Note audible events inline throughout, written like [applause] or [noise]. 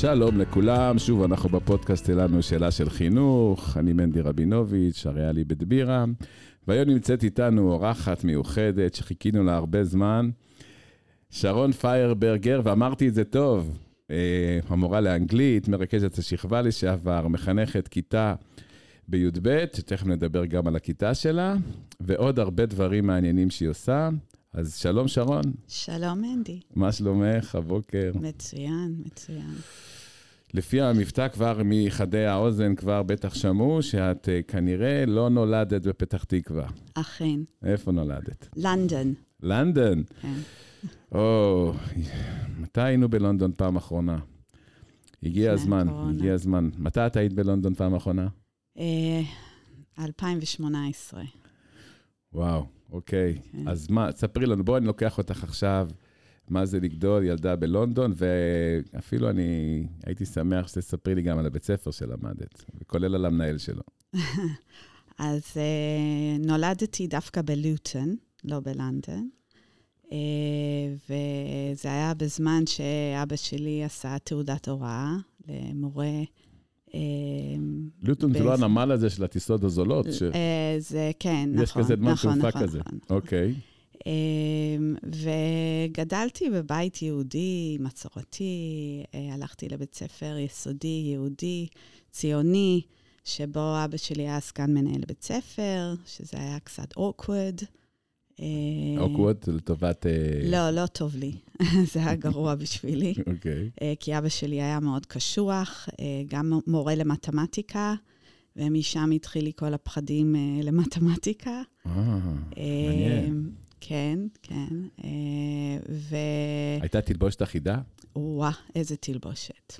שלום לכולם, שוב אנחנו בפודקאסט שלנו שאלה של חינוך, אני מנדי רבינוביץ', הריאלי בדבירה, והיום נמצאת איתנו אורחת מיוחדת שחיכינו לה הרבה זמן, שרון פיירברגר, ואמרתי את זה טוב, אה, המורה לאנגלית, מרכזת השכבה לשעבר, מחנכת כיתה בי"ב, שתכף נדבר גם על הכיתה שלה, ועוד הרבה דברים מעניינים שהיא עושה. אז שלום, שרון. שלום, מנדי. מה שלומך הבוקר? מצוין, מצוין. לפי המבטא כבר מחדי האוזן כבר בטח שמעו שאת uh, כנראה לא נולדת בפתח תקווה. אכן. איפה נולדת? לונדון. לונדון? כן. או, מתי היינו בלונדון פעם אחרונה? הגיע הזמן, הקורונה. הגיע הזמן. מתי את היית בלונדון פעם אחרונה? אה, 2018. וואו, אוקיי. כן. אז מה, ספרי לנו, בואי, אני לוקח אותך עכשיו, מה זה לגדול ילדה בלונדון, ואפילו אני הייתי שמח שתספרי לי גם על הבית ספר שלמדת, וכולל על המנהל שלו. [laughs] אז אה, נולדתי דווקא בלוטון, לא בלונדון. אה, וזה היה בזמן שאבא שלי עשה תעודת הוראה למורה. אה, לוטון זה לא הנמל הזה של הטיסות הזולות, אה, זה, כן, נכון. כזה דמות נכון, תעופה נכון, כזה. נכון. אוקיי. אמ, וגדלתי בבית יהודי, מסורתי, אה, הלכתי לבית ספר יסודי, יהודי, ציוני, שבו אבא שלי היה סגן מנהל בית ספר, שזה היה קצת awkward. אה, אוקווד לטובת... אה, לא, לא טוב לי. [laughs] זה היה גרוע בשבילי. [laughs] אוקיי. אה, כי אבא שלי היה מאוד קשוח, אה, גם מורה למתמטיקה, ומשם התחיל לי כל הפחדים אה, למתמטיקה. אה, אה, מעניין. כן, כן. אה, ו... הייתה תלבושת אחידה? וואה, איזה תלבושת.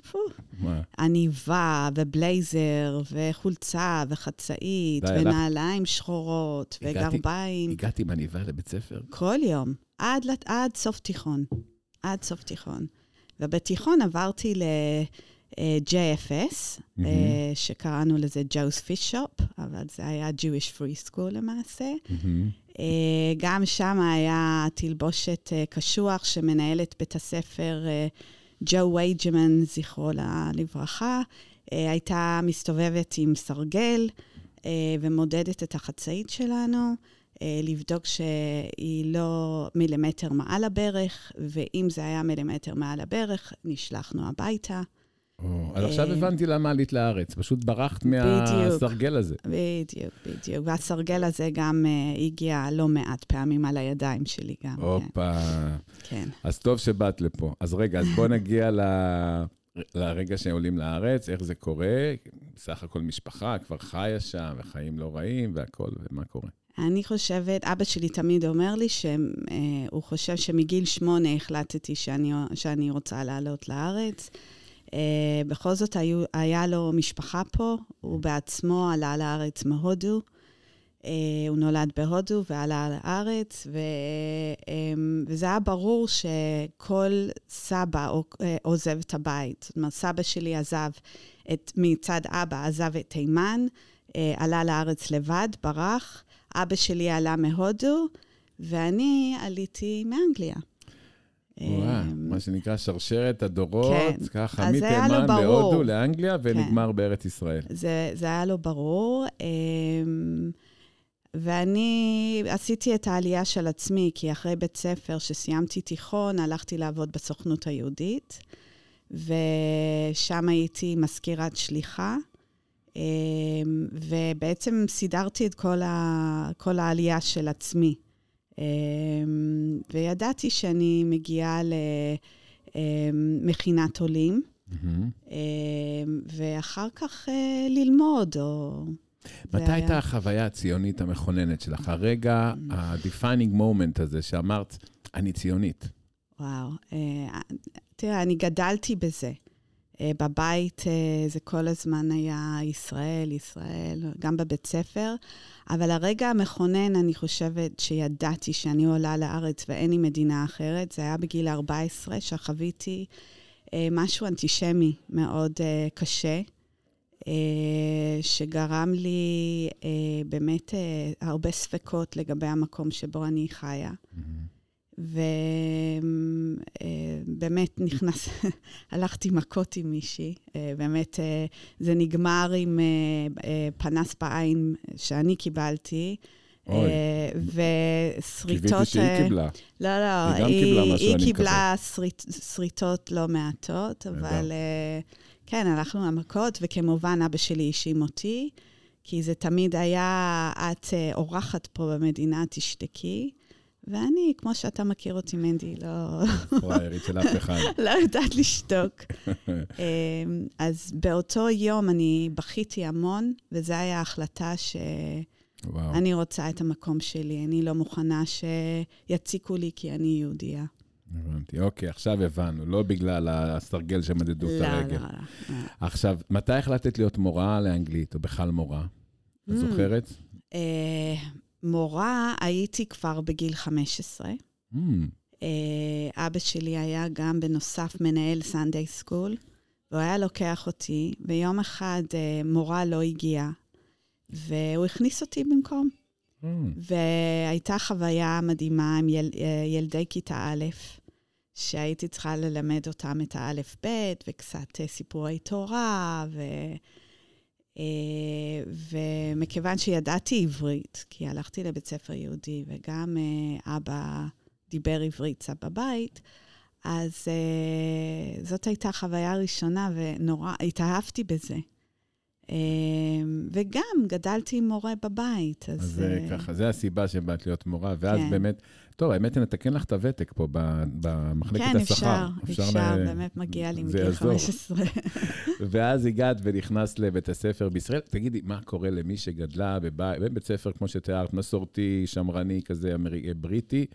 מה? עניבה, ובלייזר, וחולצה, וחצאית, די, ונעליים שחורות, הגעתי- וגרביים. הגעתי עם עניבה לבית ספר? כל יום, עד, עד סוף תיכון. עד סוף תיכון. ובתיכון עברתי ל-JFS, מהמם. שקראנו לזה ג'וס פיש שופ, אבל זה היה Jewish Free School למעשה. מהמם. אה, גם שם היה תלבושת אה, קשוח שמנהלת בית הספר ג'ו וייג'מן, זכרו לברכה, אה, הייתה מסתובבת עם סרגל אה, ומודדת את החצאית שלנו, לבדוק שהיא לא מילימטר מעל הברך, ואם זה היה מילימטר מעל הברך, נשלחנו הביתה. או, אז עכשיו אה, הבנתי למה עלית לארץ, פשוט ברחת. מהסרגל הזה. בדיוק, בדיוק. והסרגל הזה גם אה, הגיע לא מעט פעמים על הידיים שלי גם. כן. הופה. כן. אז טוב שבאת לפה. אז רגע, אז בוא [laughs] נגיע ל... לרגע שעולים לארץ, איך זה קורה. בסך הכל משפחה כבר חיה שם, וחיים לא רעים והכול, ומה קורה. אני חושבת, אבא שלי תמיד אומר לי שהוא חושב שמגיל שמונה החלטתי שאני, שאני רוצה לעלות לארץ. אה, בכל זאת היו, היה לו משפחה פה, הוא בעצמו עלה לארץ מהודו. אה, הוא נולד בהודו ועלה לארץ, ו, אה, וזה היה ברור שכל סבא אה, עוזב את הבית. זאת אומרת, סבא שלי עזב את, מצד אבא, עזב את תימן, אה, עלה לארץ לבד, ברח. אבא שלי עלה מהודו, ואני עליתי מאנגליה. אה, מה שנקרא שרשרת הדורות, כן. ככה מתימן. להודו, לאנגליה, ונגמר בארץ ישראל. זה, זה היה לו ברור. אמ, ואני עשיתי את העלייה של עצמי, כי אחרי בית ספר שסיימתי תיכון, הלכתי לעבוד בסוכנות היהודית, ושם הייתי מזכירת שליחה, אמ, ובעצם סידרתי את כל, ה, כל העלייה של עצמי. אמ, וידעתי שאני מגיעה למכינת עולים. מהמם. אמ, ואחר כך אה, ללמוד, או... מתי הייתה החוויה הציונית המכוננת שלך? הרגע, ה-defining moment הזה שאמרת, אני ציונית. וואו. אה, תראה, אני גדלתי בזה. אה, בבית אה, זה כל הזמן היה ישראל, ישראל, גם בבית ספר. אבל הרגע המכונן, אני חושבת שידעתי שאני עולה לארץ ואין לי מדינה אחרת, זה היה בגיל 14, שחוויתי אה, משהו אנטישמי מאוד קשה. שגרם לי באמת הרבה ספקות לגבי המקום שבו אני חיה. ובאמת נכנס, [laughs] הלכתי מכות עם מישהי, אה, באמת אה, זה נגמר עם אה, פנס בעין שאני קיבלתי. אוי, ושריטות... קיוויתי שהיא קיבלה. לא, לא, היא גם קיבלה היא אני קיבלה שריטות לא מעטות, אבל כן, הלכנו למכות, וכמובן אבא שלי האשים אותי, כי זה תמיד היה, את אורחת פה במדינה, תשתקי. ואני, כמו שאתה מכיר אותי, מנדי, לא... פריירית של אף אחד. [laughs] לא יודעת לשתוק. [laughs] אמ, אז באותו יום אני בכיתי המון, וזו הייתה ההחלטה שאני רוצה את המקום שלי. אני לא מוכנה שיציקו לי כי אני יהודייה. הבנתי. אוקיי, עכשיו הבנו. לא בגלל הסרגל שמדדו את לא, הרגל. לא, לא. עכשיו, מתי החלטת להיות מורה לאנגלית, או בכלל מורה? את Mm. זוכרת? מורה הייתי כבר בגיל 15. Mm, אה, אבא שלי היה גם בנוסף מנהל סנדיי סקול, והוא היה לוקח אותי, ויום אחד אה, מורה לא הגיעה, והוא הכניס אותי במקום. mm. והייתה חוויה מדהימה עם יל, אה, ילדי כיתה א', שהייתי צריכה ללמד אותם את האלף-בית, וקצת סיפורי תורה, ו... אה, ומכיוון שידעתי עברית, כי הלכתי לבית ספר יהודי, וגם אה, אבא דיבר עברית קצת בבית, אז אה, זאת הייתה חוויה ראשונה, ונורא התאהבתי בזה. אה, וגם גדלתי עם מורה בבית, אז... אז זה אה, ככה, זה הסיבה שבאת להיות מורה, ואז כן. באמת, טוב, האמת היא, נתקן לך את הוותק פה במחלקת כן, השכר. אפשר, אפשר, ל- באמת מגיע לי מגיל יעזור. 15. [laughs] ואז הגעת ונכנסת לבית הספר בישראל. תגידי, מה קורה למי שגדלה בבית, בבית ספר, כמו שתיארת, מסורתי, שמרני, כזה אמרי- בריטי,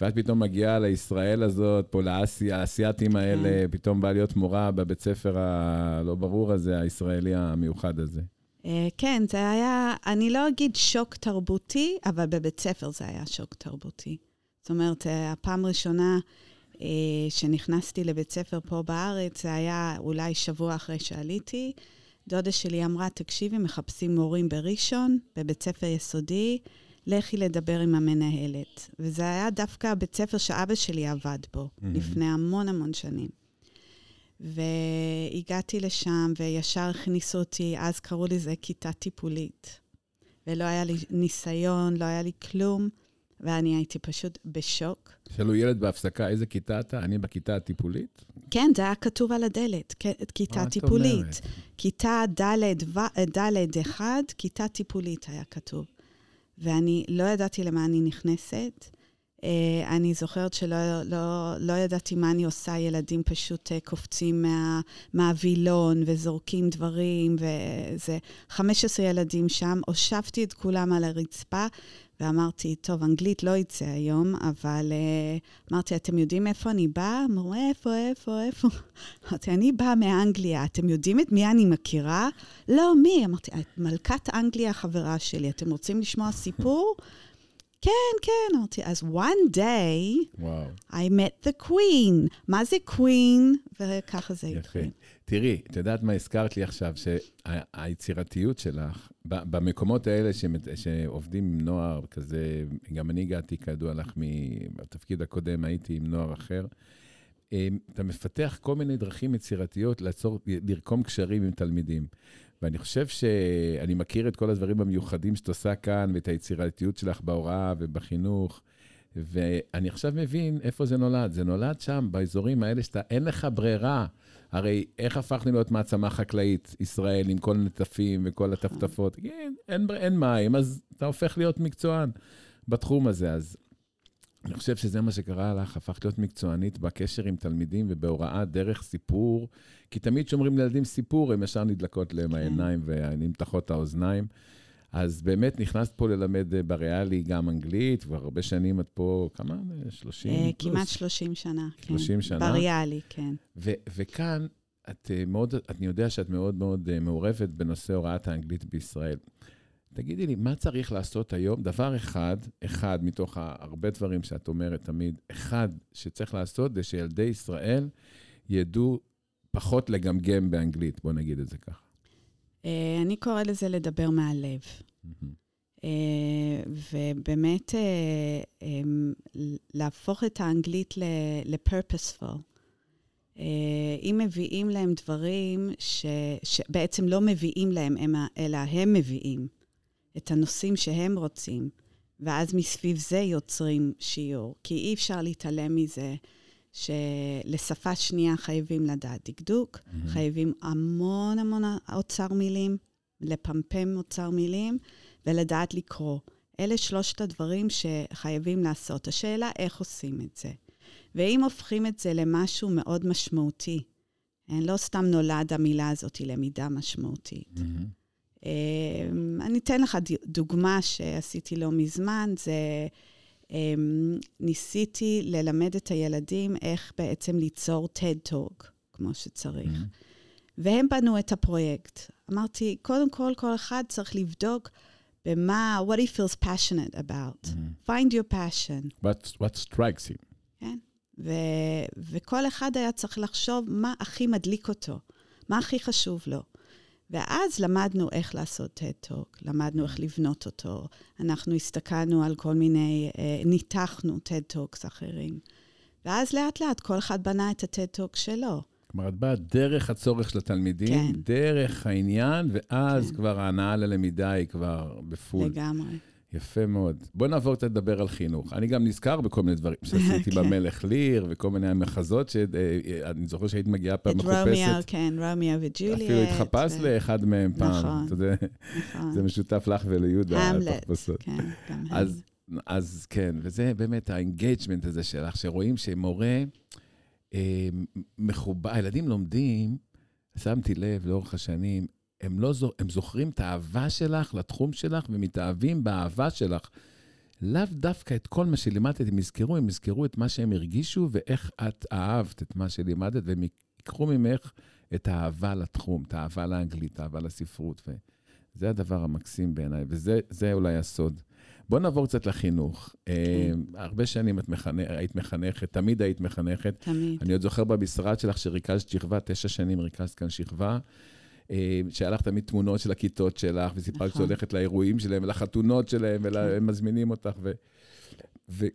ואת פתאום מגיעה לישראל הזאת, פה לאסיה, האסייתים האלה, פתאום באה להיות מורה בבית ספר הלא ברור הזה, הישראלי המיוחד הזה. אה, כן, זה היה, אני לא אגיד שוק תרבותי, אבל בבית ספר זה היה שוק תרבותי. זאת אומרת, אה, הפעם הראשונה אה, שנכנסתי לבית ספר פה בארץ, זה היה אולי שבוע אחרי שעליתי. דודה שלי אמרה, תקשיבי, מחפשים מורים בראשון, בבית ספר יסודי, לכי לדבר עם המנהלת. וזה היה דווקא הבית ספר שאבא שלי עבד בו, מהמם. לפני המון המון שנים. והגעתי לשם, וישר הכניסו אותי, אז קראו לזה כיתה טיפולית. ולא היה לי ניסיון, לא היה לי כלום, ואני הייתי פשוט בשוק. שאלו ילד בהפסקה, איזה כיתה אתה? אני בכיתה הטיפולית? כן, זה היה כתוב על הדלת, כיתה טיפולית. כיתה ד' ו- ד' אחד, כיתה טיפולית היה כתוב. ואני לא ידעתי למה אני נכנסת. אה, אני זוכרת שלא לא, לא ידעתי מה אני עושה, ילדים פשוט אה, קופצים מה, מהווילון וזורקים דברים, וזה 15 ילדים שם. הושבתי את כולם על הרצפה, ואמרתי, טוב, אנגלית לא יצא היום, אבל uh, אמרתי, אתם יודעים איפה אני באה? אמרו, איפה, איפה, איפה? [laughs] אמרתי, אני באה מאנגליה, אתם יודעים את מי אני מכירה? לא, מי? אמרתי, מלכת אנגליה החברה שלי, אתם רוצים לשמוע סיפור? כן, כן. אמרתי, אז one day וואו, I met the queen. מה זה queen? וככה זה יפה. התחיל. תראי, את יודעת מה הזכרת לי עכשיו? שהיצירתיות שלך, במקומות האלה שעובדים עם נוער כזה, גם אני הגעתי, כידוע לך, מ- בתפקיד הקודם הייתי עם נוער אחר. אמ, אתה מפתח כל מיני דרכים יצירתיות לעצור, לרקום קשרים עם תלמידים. ואני חושב שאני מכיר את כל הדברים המיוחדים שאת עושה כאן, ואת היצירתיות שלך בהוראה ובחינוך. ואני עכשיו מבין איפה זה נולד. זה נולד שם, באזורים האלה שאתה, אין לך ברירה. הרי איך הפכנו להיות מעצמה חקלאית, ישראל, עם כל הנטפים וכל הטפטפות? כן, אין, בר- אין מים, אז אתה הופך להיות מקצוען בתחום הזה. אז אני חושב שזה מה שקרה לך, הפכת להיות מקצוענית בקשר עם תלמידים ובהוראה דרך סיפור, כי תמיד כשאומרים לילדים סיפור, הם ישר נדלקות להם העיניים ונמתחות האוזניים. אז באמת נכנסת פה ללמד אה, בריאלי גם אנגלית, כבר הרבה שנים את פה, כמה? 30 אה, פלוס? כמעט 30 שנה, כן. 30 שנה? בריאלי, כן. ו- וכאן, את אה, מאוד, אני יודע שאת מאוד מאוד מעורבת בנושא הוראת האנגלית בישראל. תגידי לי, מה צריך לעשות היום? דבר אחד, אחד מתוך הרבה דברים שאת אומרת תמיד, אחד שצריך לעשות זה שילדי ישראל ידעו פחות לגמגם באנגלית, בוא נגיד את זה ככה. אה, אני קורא לזה לדבר מהלב. אה, ובאמת להפוך את האנגלית ל-purposeful. אם מביאים להם דברים ש, שבעצם לא מביאים להם, אלא הם מביאים את הנושאים שהם רוצים, ואז מסביב זה יוצרים שיעור. כי אי אפשר להתעלם מזה שלשפה שנייה חייבים לדעת דקדוק, mm-hmm. חייבים המון המון אוצר מילים, לפמפם אוצר מילים, ולדעת לקרוא. אלה שלושת הדברים שחייבים לעשות. השאלה, איך עושים את זה? ואם הופכים את זה למשהו מאוד משמעותי, לא סתם נולד המילה הזאת, למידה משמעותית. Mm-hmm. אני אתן לך דוגמה שעשיתי לא מזמן, זה אמ, ניסיתי ללמד את הילדים איך בעצם ליצור TED Talk, כמו שצריך. Mm-hmm. והם בנו את הפרויקט. אמרתי, קודם כל, כל אחד צריך לבדוק במה, what he feels passionate about. Mm-hmm. Find your passion. What, what strikes him. כן. ו- וכל אחד היה צריך לחשוב מה הכי מדליק אותו, מה הכי חשוב לו. ואז למדנו איך לעשות TED Talk, למדנו איך לבנות אותו. אנחנו הסתכלנו על כל מיני, אה, ניתחנו TED Talks אחרים. ואז לאט לאט כל אחד בנה את ה-TED Talk שלו. כלומר, את באה דרך הצורך של התלמידים, כן. דרך העניין, ואז כן. כבר ההנאה ללמידה היא כבר בפול. לגמרי. יפה מאוד. בוא נעבור קצת לדבר על חינוך. אני גם נזכר בכל מיני דברים שעשיתי [laughs] כן. במלך ליר, וכל מיני מחזות שאני אה, זוכר שהיית מגיעה פעם מחופשת. את רומיה, כן, רומיה וג'וליאט. אפילו התחפשת לאחד מהם פעם. נכון, נכון. זה משותף לך וליהודה, התחפושות. כן, גם הם. אז כן, וזה באמת ה engagement הזה שלך, שרואים שמורה אה, מחובר, הילדים לומדים, שמתי לב לאורך השנים, הם, לא, הם זוכרים את האהבה שלך לתחום שלך ומתאהבים באהבה שלך. לאו דווקא את כל מה שלימדת הם יזכרו, הם יזכרו את מה שהם הרגישו ואיך את אהבת את מה שלימדת, והם ייקחו ממך את האהבה לתחום, את האהבה לאנגלית, את האהבה לספרות. וזה הדבר המקסים בעיניי, וזה אולי הסוד. בואו נעבור קצת לחינוך. כן. Uh, הרבה שנים את מחנך, היית מחנכת, תמיד היית מחנכת. תמיד. אני עוד זוכר במשרד שלך שריכזת שכבה, תשע שנים ריכזת כאן שכבה. אה, שהיה לך תמיד תמונות של הכיתות שלך, וסיפרת נכון. שאת הולכת לאירועים שלהם ולחתונות שלהם, כן. והם מזמינים אותך. ו... ו...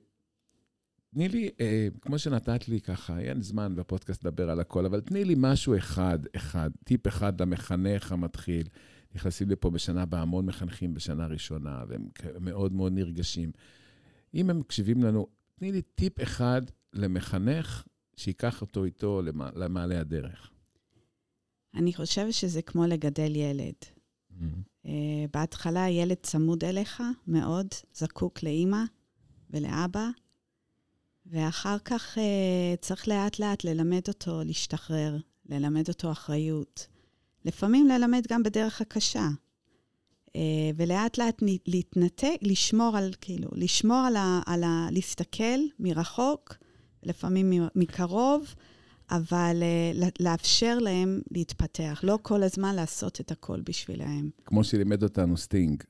תני לי, אה, כמו שנתת לי ככה, אין זמן בפודקאסט לדבר על הכל, אבל תני לי משהו אחד, אחד, טיפ אחד למחנך המתחיל. נכנסים לפה בשנה הבאה המון מחנכים בשנה ראשונה, והם מאוד מאוד נרגשים. אם הם מקשיבים לנו, תני לי טיפ אחד למחנך שייקח אותו איתו למעלה הדרך. אני חושבת שזה כמו לגדל ילד. Mm-hmm. Uh, בהתחלה הילד צמוד אליך מאוד, זקוק לאימא ולאבא, ואחר כך uh, צריך לאט-לאט ללמד אותו להשתחרר, ללמד אותו אחריות. לפעמים ללמד גם בדרך הקשה. Uh, ולאט-לאט להתנתק, לשמור על, כאילו, לשמור על ה... על ה להסתכל מרחוק, לפעמים מקרוב, אבל uh, לאפשר להם להתפתח, לא כל הזמן לעשות את הכל בשבילהם. כמו שלימד אותנו סטינג,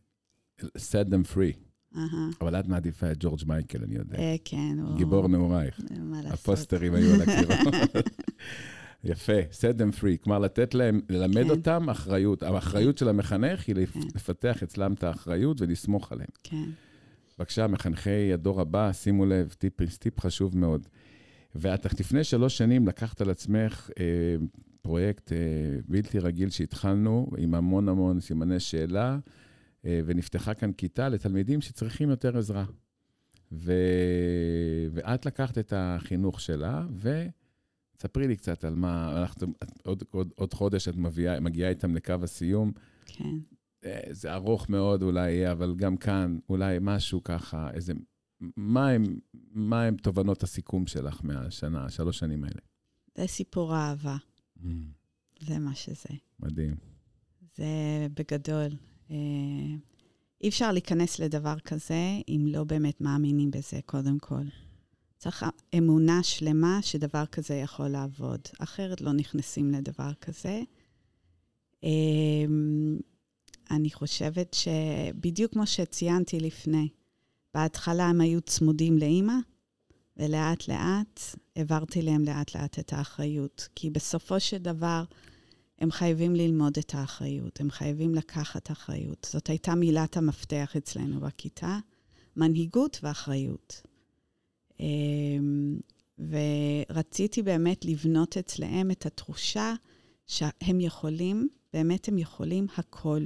set them free. Uh-huh. אבל את מעדיפה את ג'ורג' מייקל, אני יודע. Uh, כן, הוא... גיבור נעורייך. מה לעשות. הפוסטרים היו על הקירות. [laughs] יפה, set them free. כלומר, לתת להם, ללמד כן. אותם אחריות. האחריות של המחנך היא כן. לפתח אצלם את האחריות ולסמוך עליהם. כן. בבקשה, מחנכי הדור הבא, שימו לב, טיפ, טיפ חשוב מאוד. ואת לפני שלוש שנים לקחת על עצמך אה, פרויקט אה, בלתי רגיל שהתחלנו, עם המון המון סימני שאלה, אה, ונפתחה כאן כיתה לתלמידים שצריכים יותר עזרה. ו... ואת לקחת את החינוך שלה, וספרי לי קצת על מה, אנחנו, עוד, עוד, עוד חודש את מביאה, מגיעה איתם לקו הסיום. כן. אה, זה ארוך מאוד אולי אבל גם כאן אולי משהו ככה, איזה מה הם, מה הם תובנות הסיכום שלך מהשנה, שלוש שנים האלה? זה סיפור אהבה. Mm. זה מה שזה. מדהים. זה בגדול. אה, אי אפשר להיכנס לדבר כזה אם לא באמת מאמינים בזה, קודם כל. צריך אמונה שלמה שדבר כזה יכול לעבוד. אחרת לא נכנסים לדבר כזה. אה, אני חושבת שבדיוק כמו שציינתי לפני, בהתחלה הם היו צמודים לאימא, ולאט לאט העברתי להם לאט לאט את האחריות. כי בסופו של דבר, הם חייבים ללמוד את האחריות, הם חייבים לקחת אחריות. זאת הייתה מילת המפתח אצלנו בכיתה, מנהיגות ואחריות. אמ, ורציתי באמת לבנות אצלהם את התחושה שהם יכולים, באמת הם יכולים הכל.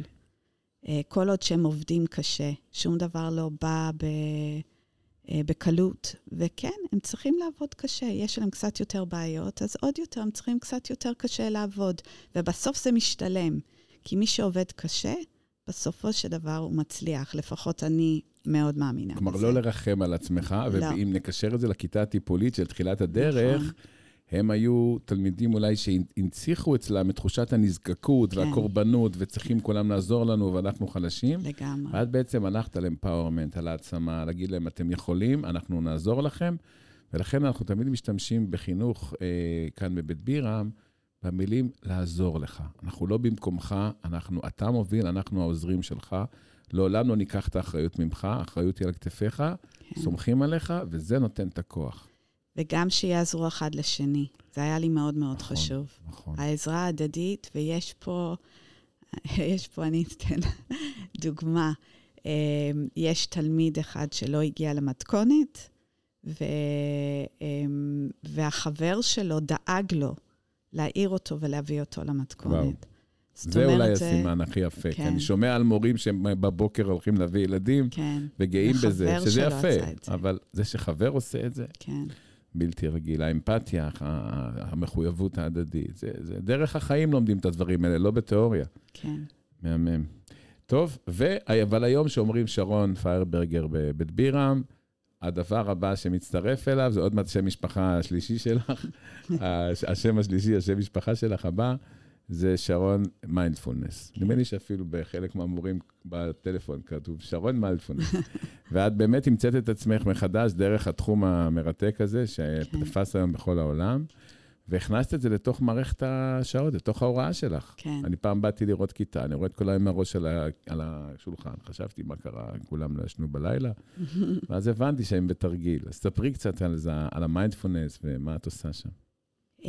אה, כל עוד שהם עובדים קשה, שום דבר לא בא ב... אה, בקלות. וכן, הם צריכים לעבוד קשה. יש להם קצת יותר בעיות, אז עוד יותר, הם צריכים קצת יותר קשה לעבוד. ובסוף זה משתלם, כי מי שעובד קשה, בסופו של דבר הוא מצליח. לפחות אני מאוד מאמינה כלומר, בזה. כלומר, לא לרחם על עצמך, לא. ואם נקשר את זה לכיתה הטיפולית של תחילת הדרך, נכון. הם היו תלמידים אולי שהנציחו אצלם את תחושת הנזקקות כן. והקורבנות, וצריכים כולם לעזור לנו ואנחנו חלשים. לגמרי. ואת בעצם הלכת על אמפאורמנט, על העצמה, להגיד להם, אתם יכולים, אנחנו נעזור לכם. ולכן אנחנו תמיד משתמשים בחינוך אה, כאן בבית בירם, במילים לעזור לך. אנחנו לא במקומך, אנחנו, אתה מוביל, אנחנו העוזרים שלך. לעולם לא ניקח את האחריות ממך, האחריות היא על כתפיך, כן. סומכים עליך, וזה נותן את הכוח. וגם שיעזרו אחד לשני. זה היה לי מאוד מאוד נכון, חשוב. נכון. העזרה ההדדית, ויש פה, [laughs] יש פה, אני אתן [laughs] דוגמה. אמ, יש תלמיד אחד שלא הגיע למתכונת, ו, אמ, והחבר שלו דאג לו להעיר אותו ולהביא אותו למתכונת. וואו. זה אולי הסימן הכי יפה. כן. כי אני שומע על מורים שהם בבוקר הולכים להביא ילדים, כן. וגאים בזה, שזה יפה. אבל זה שחבר עושה את זה, כן. בלתי רגיל. האמפתיה, המחויבות ההדדית, זה, זה דרך החיים לומדים את הדברים האלה, לא בתיאוריה. כן. מהמם. טוב, ו... אבל היום שאומרים שרון פיירברגר בבית בירם, הדבר הבא שמצטרף אליו, זה עוד מעט שם משפחה השלישי שלך, [laughs] השם השלישי, השם משפחה שלך הבא, זה שרון מיינדפולנס. נדמה לי שאפילו בחלק מהמורים בטלפון כתוב שרון מיינדפולנס. [laughs] ואת באמת המצאת את עצמך מחדש דרך התחום המרתק הזה, שתפס. היום בכל העולם, והכנסת את זה לתוך מערכת השעות, לתוך ההוראה שלך. כן. אני פעם באתי לראות כיתה, אני רואה את כל היום הראש על, ה, על השולחן, חשבתי מה קרה, כולם לא ישנו בלילה, [laughs] ואז הבנתי שהם בתרגיל. אז ספרי קצת על זה, על המיינדפולנס ומה את עושה שם.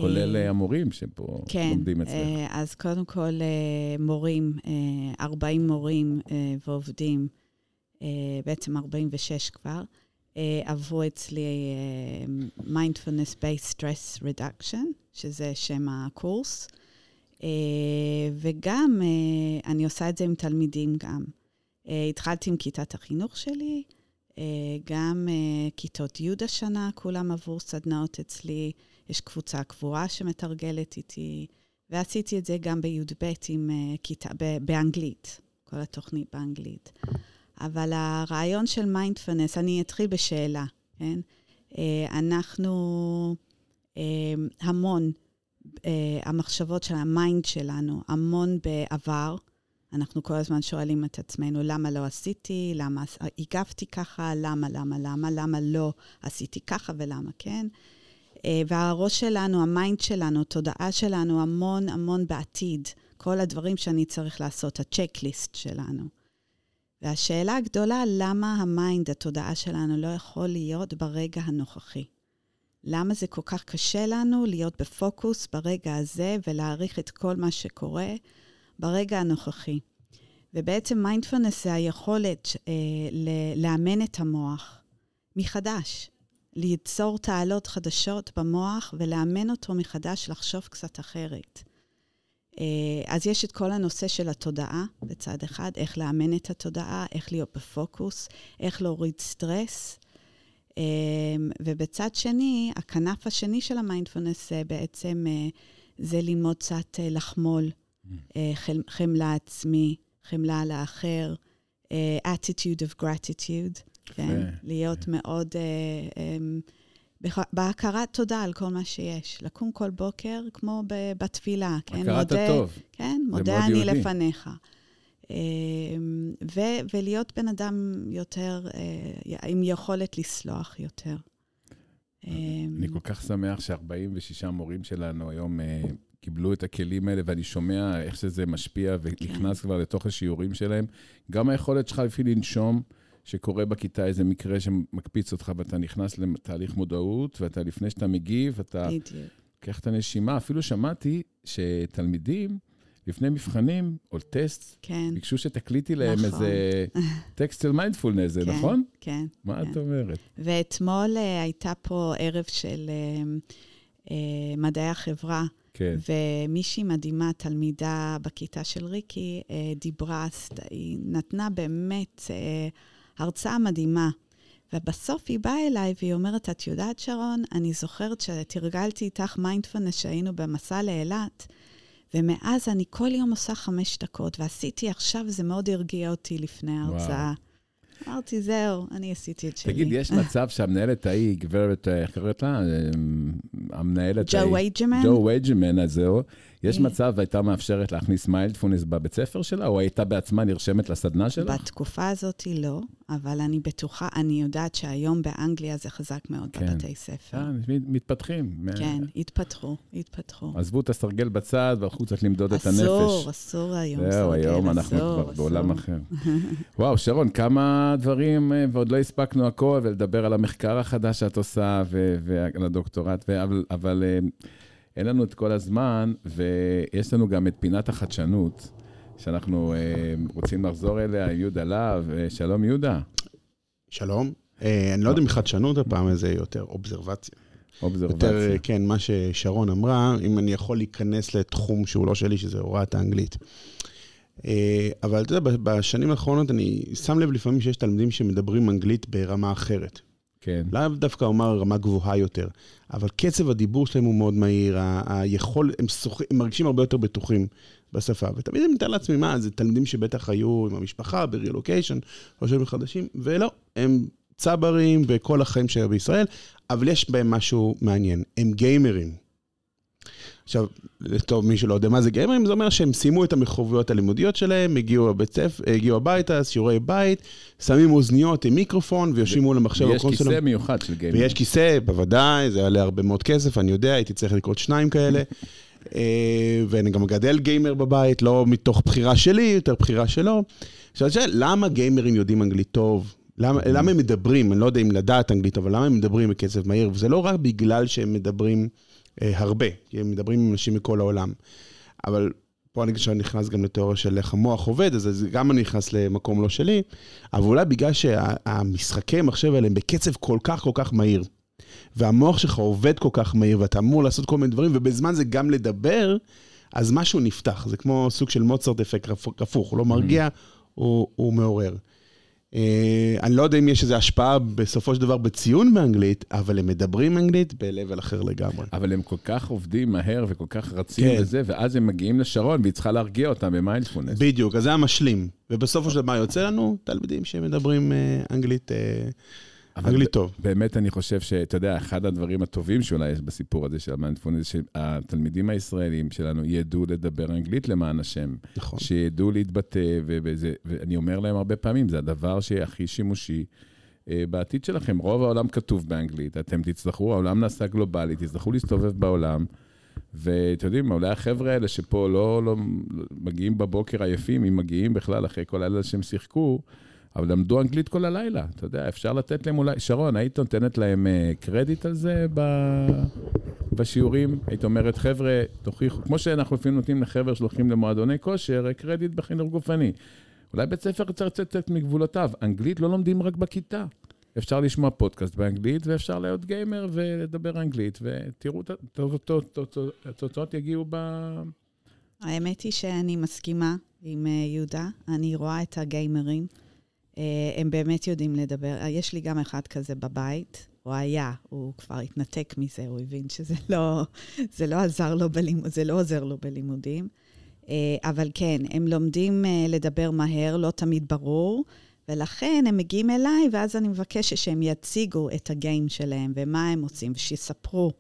כולל אה, המורים שפה כן, לומדים אצלך. כן, אז קודם כל אה, מורים, 40 מורים ועובדים, בעצם 46 כבר, עברו אצלי Mindfulness Based Stress Reduction, שזה שם הקורס, וגם אני עושה את זה עם תלמידים גם. התחלתי עם כיתת החינוך שלי, גם כיתות י' השנה, כולם עברו סדנאות אצלי. יש קבוצה קבועה שמתרגלת איתי, ועשיתי את זה גם בי"ב עם uh, כיתה, באנגלית, כל התוכנית באנגלית. אבל הרעיון של מיינדפולנס, אני אתחיל בשאלה, כן? Uh, אנחנו uh, המון, uh, המחשבות של ה mind שלנו, המון בעבר. אנחנו כל הזמן שואלים את עצמנו, למה לא עשיתי? למה הגבתי ככה? למה, למה, למה? למה לא עשיתי ככה ולמה כן? והראש שלנו, ה mind שלנו, התודעה שלנו, המון המון בעתיד. כל הדברים שאני צריך לעשות, ה checklist שלנו. והשאלה הגדולה, למה ה mind, התודעה שלנו, לא יכול להיות ברגע הנוכחי? למה זה כל כך קשה לנו להיות בפוקוס ברגע הזה ולהעריך את כל מה שקורה ברגע הנוכחי? ובעצם מיינדפולנס זה היכולת אה, לאמן את המוח מחדש. ליצור תעלות חדשות במוח ולאמן אותו מחדש לחשוב קצת אחרת. אה, אז יש את כל הנושא של התודעה בצד אחד, איך לאמן את התודעה, איך להיות בפוקוס, איך להוריד סטרס. אה, ובצד שני, הכנף השני של המיינדפולנס זה בעצם, אה, זה ללמוד קצת לחמול, mm. חמלה עצמי, חמלה לאחר, attitude of gratitude. כן? להיות מאוד... אה, אה, בהכרת תודה על כל מה שיש. לקום כל בוקר כמו בתפילה, כן? הכרת הטוב. כן, מודה אני יהודי. לפניך. אה, ו- ולהיות בן אדם יותר, אה, עם יכולת לסלוח יותר. אני כל כך שמח ש-46 מורים שלנו היום אה, קיבלו את הכלים האלה, ואני שומע איך שזה משפיע ונכנס כן. כבר לתוך השיעורים שלהם. גם היכולת שלך לפי לנשום. שקורה בכיתה איזה מקרה שמקפיץ אותך ואתה נכנס לתהליך מודעות, ואתה, לפני שאתה מגיב, אתה... לוקח את הנשימה. אפילו שמעתי שתלמידים לפני מבחנים או טסט, כן. ביקשו שתקליטי להם נכון. איזה טקסט של מיינדפולנס, זה כן, נכון? כן. מה כן. את אומרת? ואתמול אה, הייתה פה ערב של אה, אה, מדעי החברה, כן. ומישהי מדהימה, תלמידה בכיתה של ריקי, דיברה, היא נתנה באמת אה, הרצאה מדהימה. ובסוף היא באה אליי והיא אומרת, את יודעת, שרון, אני זוכרת שתרגלתי איתך מיינדפולנס שהיינו במסע לאילת, ומאז אני כל יום עושה חמש דקות, ועשיתי עכשיו, זה מאוד הרגיע אותי לפני ההרצאה. אמרתי, זהו, אני עשיתי את שלי. תגיד, יש מצב שהמנהלת ההיא, גברת, אה, איך קוראת לה? אמ, המנהלת ג'ו ההיא. וייג'מן? ג'ו וייג'מן, אז זהו. יש היא- מצב והייתה מאפשרת להכניס מיינדפולנס בבית ספר שלה, או הייתה בעצמה נרשמת לסדנה שלך? בתקופה הזאת לא, אבל אני בטוחה, אני יודעת שהיום באנגליה זה חזק מאוד כן. בבתי ספר. אה, מתפתחים. כן, התפתחו, התפתחו. עזבו את הסרגל בצד והלכו קצת למדוד את הנפש. אסור, אסור היום. זהו, סרגל, היום אנחנו אסור, כבר בעולם אסור. אחר. [laughs] וואו, שרון, כמה דברים, אה, ועוד לא הספקנו הכל, ולדבר על המחקר החדש שאת עושה, ועל הדוקטורט, אבל, אבל אה, אין לנו את כל הזמן, ויש לנו גם את פינת החדשנות, שאנחנו אה, רוצים לחזור אליה עם יהודה להב. אה, שלום, יהודה. שלום. אה, אני לא יודע אם חדשנות הפעם, זה יותר אובזרבציה. אובזרבציה. יותר, אה, כן, מה ששרון אמרה, אם אני יכול להיכנס לתחום שהוא לא שלי, שזה הוראת האנגלית. אה, אבל אתה יודע, בשנים האחרונות אני שם לב לפעמים שיש תלמידים שמדברים אנגלית ברמה אחרת. כן. לאו דווקא אומר רמה גבוהה יותר, אבל קצב הדיבור שלהם הוא מאוד מהיר, היכול, הם, שוח, הם מרגישים הרבה יותר בטוחים בשפה. ותמיד אני מתאר לעצמי, מה, זה תלמידים שבטח היו עם המשפחה, ברילוקיישן, או שהם חדשים, ולא, הם צברים בכל החיים שהיו בישראל, אבל יש בהם משהו מעניין, הם גיימרים. עכשיו, לטוב מי שלא יודע מה זה גיימרים, זה אומר שהם סיימו את המחויבויות הלימודיות שלהם, הגיעו, ספר, הגיעו הביתה, שיעורי בית, שמים אוזניות עם מיקרופון ויושבים מול המחשב יש הקונסולה. כיסא מיוחד של גיימר. ויש כיסא, בוודאי, זה יעלה הרבה מאוד כסף, אני יודע, הייתי צריך לקרות שניים כאלה. אה, ואני גם מגדל גיימר בבית, לא מתוך בחירה שלי, יותר בחירה שלו. עכשיו, השאלה, למה גיימרים יודעים אנגלית טוב? למה, למה הם מדברים, אני לא יודע אם לדעת אנגלית, אבל למה הם מדברים בקצב מהיר? וזה לא רק בגלל שהם מדברים הרבה, כי הם מדברים עם אנשים מכל העולם. אבל פה אני נכנס גם לתיאוריה של איך המוח עובד, אז גם אני נכנס למקום לא שלי, אבל אולי בגלל שהמשחקי מחשב האלה הם בקצב כל כך כל כך מהיר, והמוח שלך עובד כל כך מהיר, ואתה אמור לעשות כל מיני דברים, ובזמן זה גם לדבר, אז משהו נפתח. זה כמו סוג של מוצרט אפקט הפוך, הוא לא מרגיע, הוא, הוא מעורר. אה, אני לא יודע אם יש איזו השפעה בסופו של דבר בציון באנגלית, אבל הם מדברים אנגלית ב-level אחר לגמרי. אבל הם כל כך עובדים מהר וכל כך רצים כן. וזה, ואז הם מגיעים לשרון, והיא צריכה להרגיע אותם במיינדפולנס. בדיוק, אז זה המשלים. ובסופו של דבר יוצא לנו תלמידים שמדברים אה, אנגלית, אה, אבל אנגלית טוב. באמת אני חושב שאתה יודע, אחד הדברים הטובים שאולי יש בסיפור הזה של המיינדפולנס, זה שהתלמידים הישראלים שלנו ידעו לדבר אנגלית למען השם. נכון. שידעו להתבטא, ו- וזה, ואני אומר להם הרבה פעמים, זה הדבר שהכי שימושי אה, בעתיד שלכם. רוב העולם כתוב באנגלית, אתם תצטרכו, העולם נעשה גלובלי, תצטרכו להסתובב בעולם. ואתם יודעים, אולי החבר'ה האלה שפה לא, לא לא מגיעים בבוקר עייפים, אם מגיעים בכלל אחרי כל הלילה שהם שיחקו, אבל למדו אנגלית כל הלילה. אתה יודע, אפשר לתת להם אולי... שרון, היית נותנת להם אה, קרדיט על זה ב... בשיעורים? היית אומרת, חבר'ה, תוכיחו, כמו שאנחנו לפעמים נותנים לחבר'ה שהולכים למועדוני כושר, קרדיט בחינוך גופני. אולי בית ספר צריך לצאת מגבולותיו. אנגלית לא לומדים רק בכיתה. אפשר לשמוע פודקאסט באנגלית, ואפשר להיות גיימר ולדבר אנגלית, ותראו, התוצאות יגיעו ב... האמת היא שאני מסכימה עם אה, יהודה. אני רואה את הגיימרים. אה, הם באמת יודעים לדבר. אה, יש לי גם אחד כזה בבית. הוא היה, הוא כבר התנתק מזה, הוא הבין שזה לא, זה לא עזר לו בלימוד, זה לא עוזר לו בלימודים. אה, אבל כן, הם לומדים לדבר מהר, לא תמיד ברור, ולכן הם מגיעים אליי, ואז אני מבקשת שהם יציגו את הגיים שלהם, ומה הם עושים, ושיספרו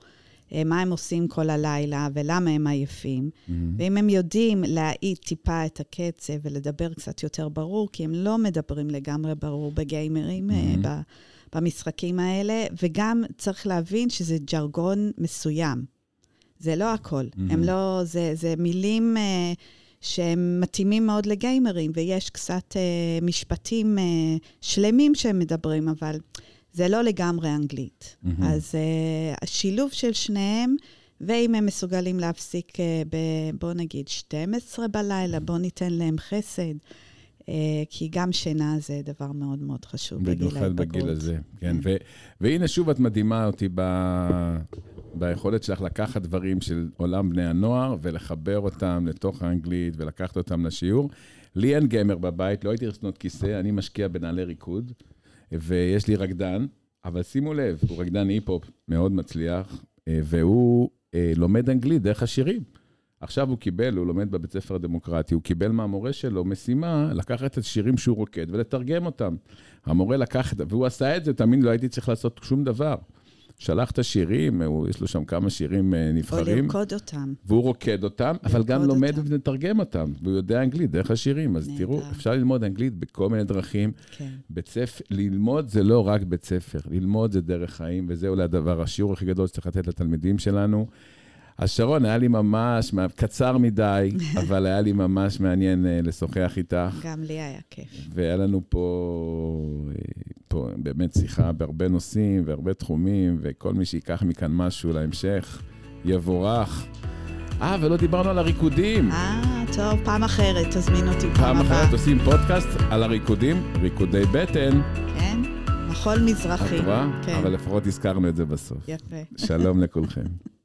מה הם עושים כל הלילה, ולמה הם עייפים. ואם הם יודעים להאט טיפה את הקצב ולדבר קצת יותר ברור, כי הם לא מדברים לגמרי ברור בגיימרים, אה, ב- במשחקים האלה, וגם צריך להבין שזה ג'רגון מסוים. זה לא הכל. הם לא, זה, זה מילים אה, שהם מתאימים מאוד לגיימרים, ויש קצת אה, משפטים אה, שלמים שהם מדברים, אבל זה לא לגמרי אנגלית. אז אה, השילוב של שניהם, ואם הם מסוגלים להפסיק, אה, ב, בוא נגיד, 12 בלילה, בוא ניתן להם חסד. אה, כי גם שינה זה דבר מאוד מאוד חשוב בגיל ההתבגרות. במיוחד בגיל הזה, כן. ו- והנה שוב את מדהימה אותי ב- ביכולת שלך לקחת דברים של עולם בני הנוער ולחבר אותם לתוך האנגלית ולקחת אותם לשיעור. לי אין גיימר בבית, לא הייתי רצונות כיסא, אני משקיע בנעלי ריקוד, ויש לי רקדן, אבל שימו לב, הוא רקדן היפ-הופ מאוד מצליח, אה, והוא אה, לומד אנגלית דרך השירים. עכשיו הוא קיבל, הוא לומד בבית ספר הדמוקרטי, הוא קיבל מהמורה שלו משימה לקחת את השירים שהוא רוקד ולתרגם אותם. המורה לקח את זה, והוא עשה את זה, תאמין, לא הייתי צריך לעשות שום דבר. שלח את השירים, הוא, יש לו שם כמה שירים אה, נבחרים. או לרקוד אותם. והוא רוקד אותם, אבל גם לומד ומתרגם אותם, והוא יודע אנגלית דרך השירים. אז נהדר. תראו, אפשר ללמוד אנגלית בכל מיני דרכים. כן. בית ספר, ללמוד זה לא רק בית ספר, ללמוד זה דרך חיים, וזה אולי הדבר, השיעור הכי גדול שצריך לתת לתלמידים שלנו. אז שרון, היה לי ממש, קצר מדי, [laughs] אבל היה לי ממש מעניין uh, לשוחח איתך. גם לי היה כיף. והיה לנו פה, אה, פה באמת שיחה בהרבה נושאים והרבה תחומים, וכל מי שיקח מכאן משהו להמשך, יבורך. אה, ולא דיברנו על הריקודים. אה, טוב, פעם אחרת, תזמין אותי פעם פעם אחרת עושים פודקאסט על הריקודים, ריקודי בטן. כן, מחול מזרחי. את רואה? כן. אבל לפחות הזכרנו את זה בסוף. יפה. שלום לכולכם. [laughs]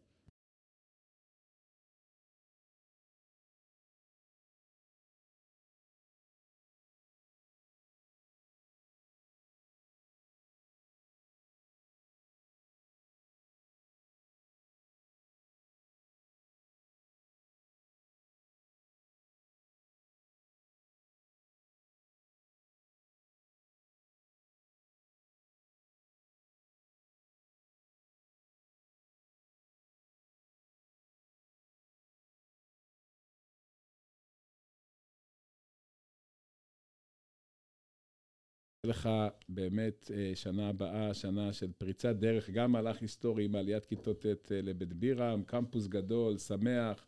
לך באמת אה, שנה הבאה, שנה של פריצת דרך, גם מהלך היסטורי עם עליית כיתות ט' אה, לבית בירם, קמפוס גדול, שמח,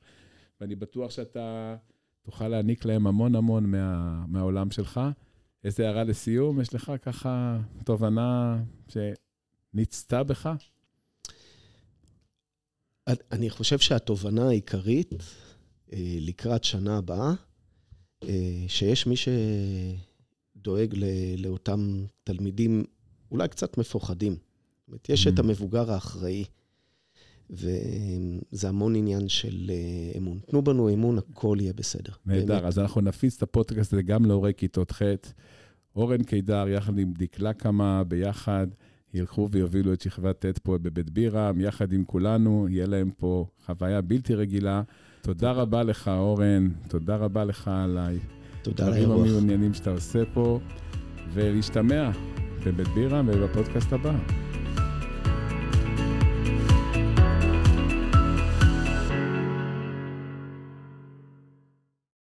ואני בטוח שאתה תוכל להעניק להם המון המון מה, מהעולם שלך. איזה הערה לסיום? יש לך ככה תובנה שנצתה בך? אני חושב שהתובנה העיקרית אה, לקראת שנה הבאה, שיש מי ש... דואג לאותם תלמידים אולי קצת מפוחדים. זאת אומרת, יש את mm. המבוגר האחראי, וזה המון עניין של אה, אמון. תנו בנו אמון, הכל יהיה בסדר. נהדר, אז אנחנו נפיץ את הפודקאסט הזה גם להורי כיתות ח'. אורן קידר, יחד עם דקלה קמה, ביחד, ילכו ויובילו את שכבת ט' פה בבית בירם, יחד עם כולנו, יהיה להם פה חוויה בלתי רגילה. תודה רבה לך, אורן, תודה רבה לך עליי. תודה על האירוח. דברים המעוניינים שאתה עושה פה, ולהשתמע בבית בירה ובפודקאסט הבא.